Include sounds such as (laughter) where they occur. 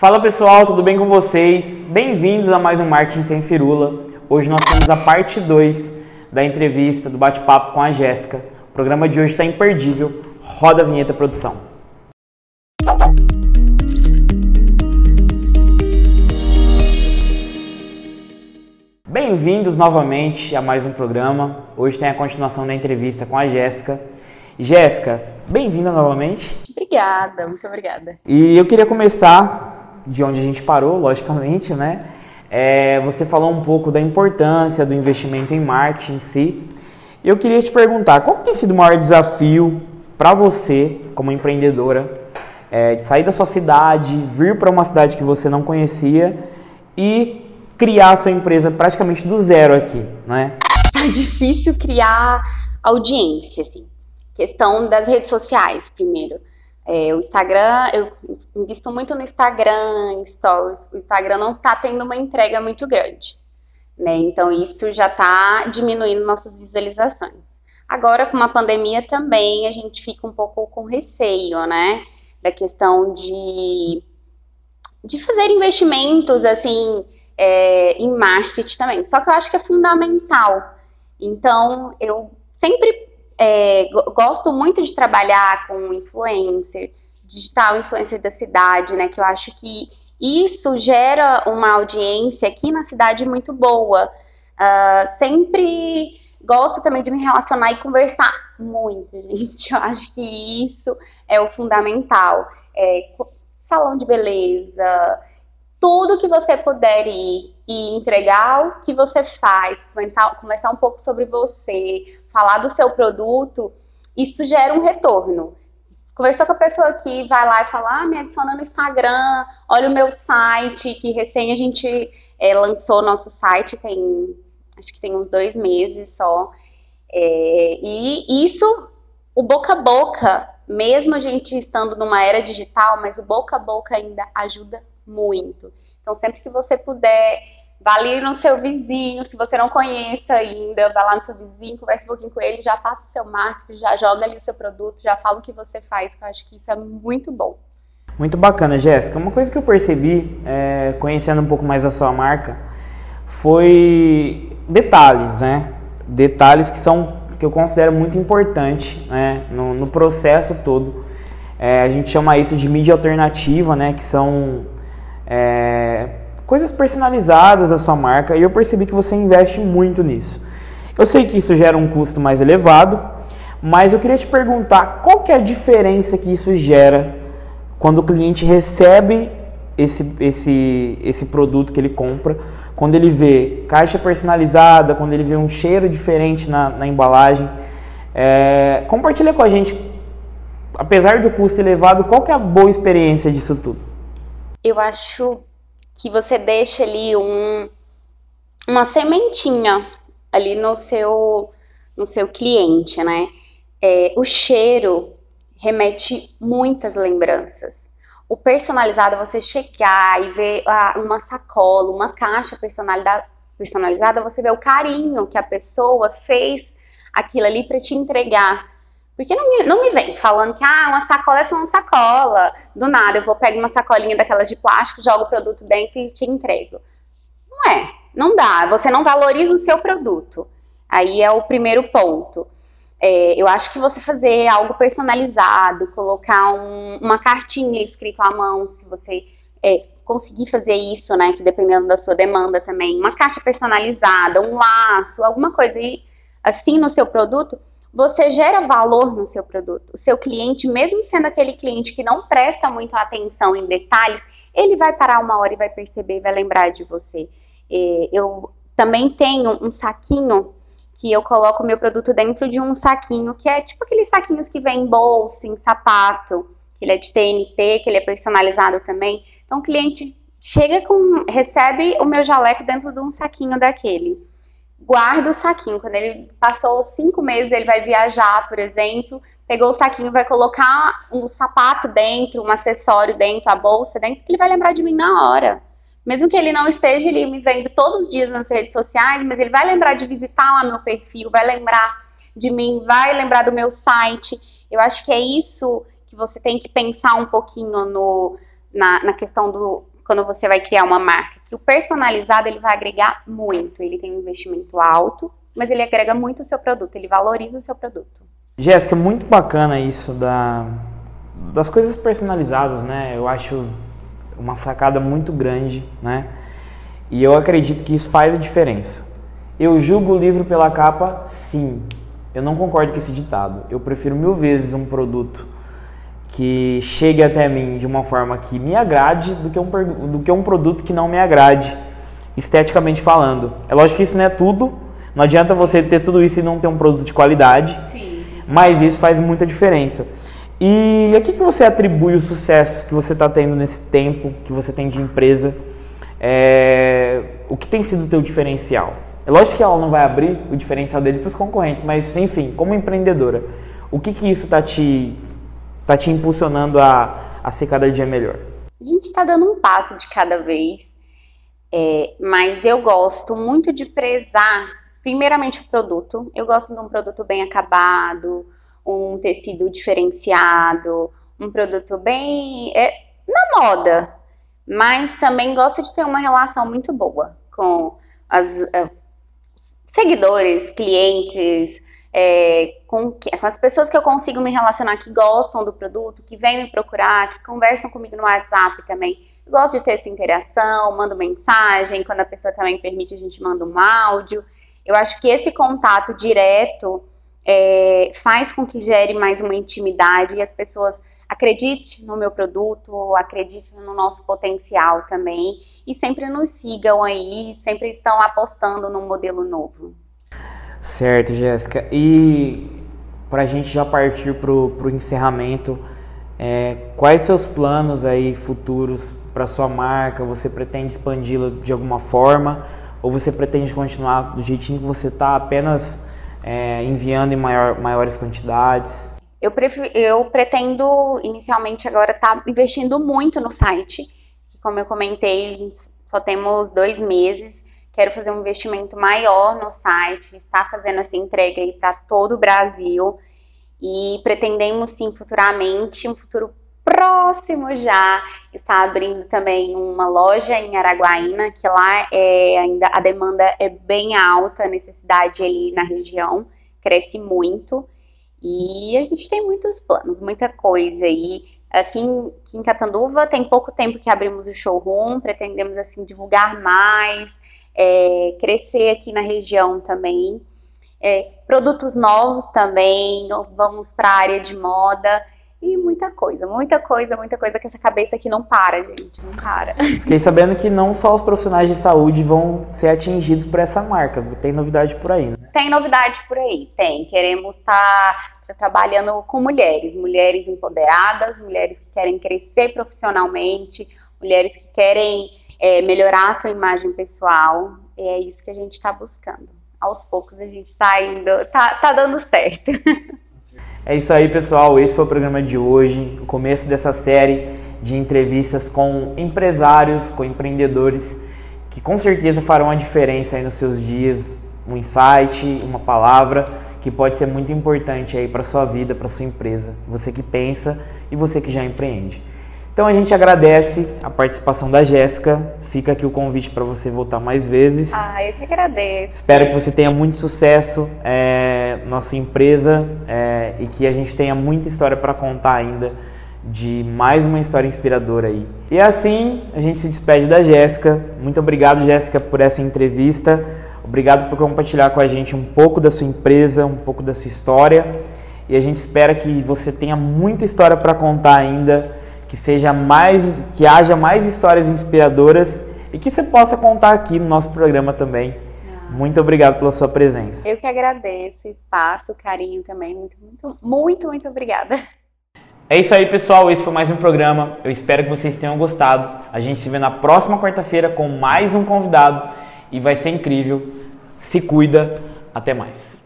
Fala pessoal, tudo bem com vocês? Bem-vindos a mais um Marketing Sem Firula. Hoje nós temos a parte 2 da entrevista, do bate-papo com a Jéssica. O programa de hoje está imperdível. Roda a vinheta produção. Bem-vindos novamente a mais um programa. Hoje tem a continuação da entrevista com a Jéssica. Jéssica, bem-vinda novamente. Obrigada, muito obrigada. E eu queria começar de onde a gente parou, logicamente, né? É, você falou um pouco da importância do investimento em marketing em si. Eu queria te perguntar, qual tem sido o maior desafio para você, como empreendedora, é, de sair da sua cidade, vir para uma cidade que você não conhecia e criar a sua empresa praticamente do zero aqui, né? Tá difícil criar audiência, assim. Questão das redes sociais, primeiro. É, o Instagram, eu invisto muito no Instagram, stories. O Instagram não tá tendo uma entrega muito grande, né? Então isso já tá diminuindo nossas visualizações. Agora, com uma pandemia também, a gente fica um pouco com receio, né? Da questão de, de fazer investimentos, assim, é, em marketing também. Só que eu acho que é fundamental. Então, eu sempre é, gosto muito de trabalhar com influencer, digital influencer da cidade, né? Que eu acho que isso gera uma audiência aqui na cidade muito boa. Uh, sempre gosto também de me relacionar e conversar muito, (laughs) gente. Eu acho que isso é o fundamental. É, salão de beleza, tudo que você puder ir e entregar o que você faz, conversar um pouco sobre você, falar do seu produto, isso gera um retorno. Conversou com a pessoa que vai lá e fala, ah, me adiciona no Instagram, olha o meu site, que recém a gente é, lançou nosso site, tem, acho que tem uns dois meses só. É, e isso, o boca a boca, mesmo a gente estando numa era digital, mas o boca a boca ainda ajuda muito. Então, sempre que você puder, vá ali no seu vizinho, se você não conhece ainda, vá lá no seu vizinho, converse um pouquinho com ele, já faça o seu marketing, já joga ali o seu produto, já fala o que você faz, que eu acho que isso é muito bom. Muito bacana, Jéssica. Uma coisa que eu percebi, é, conhecendo um pouco mais a sua marca, foi detalhes, né? Detalhes que são que eu considero muito importante né? no, no processo todo. É, a gente chama isso de mídia alternativa, né? Que são é, coisas personalizadas da sua marca e eu percebi que você investe muito nisso. Eu sei que isso gera um custo mais elevado, mas eu queria te perguntar qual que é a diferença que isso gera quando o cliente recebe esse, esse, esse produto que ele compra, quando ele vê caixa personalizada, quando ele vê um cheiro diferente na, na embalagem. É, compartilha com a gente, apesar do custo elevado, qual que é a boa experiência disso tudo? eu acho que você deixa ali um, uma sementinha ali no seu, no seu cliente, né? É, o cheiro remete muitas lembranças. O personalizado, você chegar e ver ah, uma sacola, uma caixa personalizada, você vê o carinho que a pessoa fez aquilo ali para te entregar. Porque não me, não me vem falando que ah, uma sacola é só uma sacola. Do nada, eu vou pegar uma sacolinha daquelas de plástico, jogo o produto dentro e te entrego. Não é, não dá. Você não valoriza o seu produto. Aí é o primeiro ponto. É, eu acho que você fazer algo personalizado, colocar um, uma cartinha escrita à mão, se você é, conseguir fazer isso, né? Que dependendo da sua demanda também, uma caixa personalizada, um laço, alguma coisa assim no seu produto, você gera valor no seu produto. O seu cliente, mesmo sendo aquele cliente que não presta muito atenção em detalhes, ele vai parar uma hora e vai perceber e vai lembrar de você. Eu também tenho um saquinho que eu coloco o meu produto dentro de um saquinho, que é tipo aqueles saquinhos que vem em bolsa, em sapato, que ele é de TNT, que ele é personalizado também. Então o cliente chega com, recebe o meu jaleco dentro de um saquinho daquele guarda o saquinho. Quando ele passou cinco meses, ele vai viajar, por exemplo, pegou o saquinho, vai colocar um sapato dentro, um acessório dentro, a bolsa dentro, ele vai lembrar de mim na hora. Mesmo que ele não esteja ele me vendo todos os dias nas redes sociais, mas ele vai lembrar de visitar lá meu perfil, vai lembrar de mim, vai lembrar do meu site. Eu acho que é isso que você tem que pensar um pouquinho no, na, na questão do quando você vai criar uma marca, que o personalizado ele vai agregar muito. Ele tem um investimento alto, mas ele agrega muito o seu produto, ele valoriza o seu produto. Jéssica, muito bacana isso da, das coisas personalizadas, né? Eu acho uma sacada muito grande, né? E eu acredito que isso faz a diferença. Eu julgo o livro pela capa? Sim. Eu não concordo com esse ditado. Eu prefiro mil vezes um produto que chegue até mim de uma forma que me agrade do que um, do que um produto que não me agrade, esteticamente falando. É lógico que isso não é tudo, não adianta você ter tudo isso e não ter um produto de qualidade, Sim. mas isso faz muita diferença. E a que, que você atribui o sucesso que você está tendo nesse tempo que você tem de empresa? É, o que tem sido o teu diferencial? É lógico que ela não vai abrir o diferencial dele para os concorrentes, mas enfim, como empreendedora, o que, que isso está te está te impulsionando a, a ser cada dia melhor? A gente está dando um passo de cada vez, é, mas eu gosto muito de prezar, primeiramente, o produto. Eu gosto de um produto bem acabado, um tecido diferenciado, um produto bem é, na moda, mas também gosto de ter uma relação muito boa com as, seguidores, clientes, é, com, com, as pessoas que eu consigo me relacionar que gostam do produto, que vêm me procurar, que conversam comigo no WhatsApp também. Eu gosto de ter essa interação, mando mensagem, quando a pessoa também permite, a gente manda um áudio. Eu acho que esse contato direto é, faz com que gere mais uma intimidade e as pessoas acreditem no meu produto, acreditem no nosso potencial também e sempre nos sigam aí, sempre estão apostando num modelo novo. Certo, Jéssica. E para a gente já partir para o encerramento, é, quais seus planos aí futuros para sua marca? Você pretende expandi-la de alguma forma ou você pretende continuar do jeitinho que você está, apenas é, enviando em maior, maiores quantidades? Eu, eu pretendo inicialmente agora estar tá investindo muito no site, que como eu comentei, só temos dois meses quero fazer um investimento maior no site, está fazendo essa entrega aí para todo o Brasil e pretendemos sim futuramente, um futuro próximo já, está abrindo também uma loja em Araguaína, que lá é ainda a demanda é bem alta, a necessidade ali na região cresce muito. E a gente tem muitos planos, muita coisa aí. Aqui em, aqui em Catanduva tem pouco tempo que abrimos o showroom, pretendemos assim divulgar mais, é, crescer aqui na região também. É, produtos novos também, vamos para a área de moda e muita coisa, muita coisa, muita coisa que essa cabeça aqui não para, gente, não para. (laughs) Fiquei sabendo que não só os profissionais de saúde vão ser atingidos por essa marca, tem novidade por aí, né? Tem novidade por aí, tem. Queremos estar tá trabalhando com mulheres, mulheres empoderadas, mulheres que querem crescer profissionalmente, mulheres que querem é, melhorar a sua imagem pessoal. E é isso que a gente está buscando. Aos poucos a gente está indo, tá, tá dando certo. (laughs) É isso aí, pessoal. Esse foi o programa de hoje, o começo dessa série de entrevistas com empresários, com empreendedores que com certeza farão a diferença aí nos seus dias, um insight, uma palavra que pode ser muito importante aí para sua vida, para sua empresa, você que pensa e você que já empreende. Então a gente agradece a participação da Jéssica. Fica aqui o convite para você voltar mais vezes. Ah, eu que agradeço. Espero que você tenha muito sucesso é, na sua empresa é, e que a gente tenha muita história para contar ainda de mais uma história inspiradora aí. E assim a gente se despede da Jéssica. Muito obrigado, Jéssica, por essa entrevista. Obrigado por compartilhar com a gente um pouco da sua empresa, um pouco da sua história. E a gente espera que você tenha muita história para contar ainda que seja mais, que haja mais histórias inspiradoras e que você possa contar aqui no nosso programa também. Ah. Muito obrigado pela sua presença. Eu que agradeço o espaço, o carinho também. Muito, muito, muito, muito obrigada. É isso aí, pessoal. Esse foi mais um programa. Eu espero que vocês tenham gostado. A gente se vê na próxima quarta-feira com mais um convidado e vai ser incrível. Se cuida. Até mais.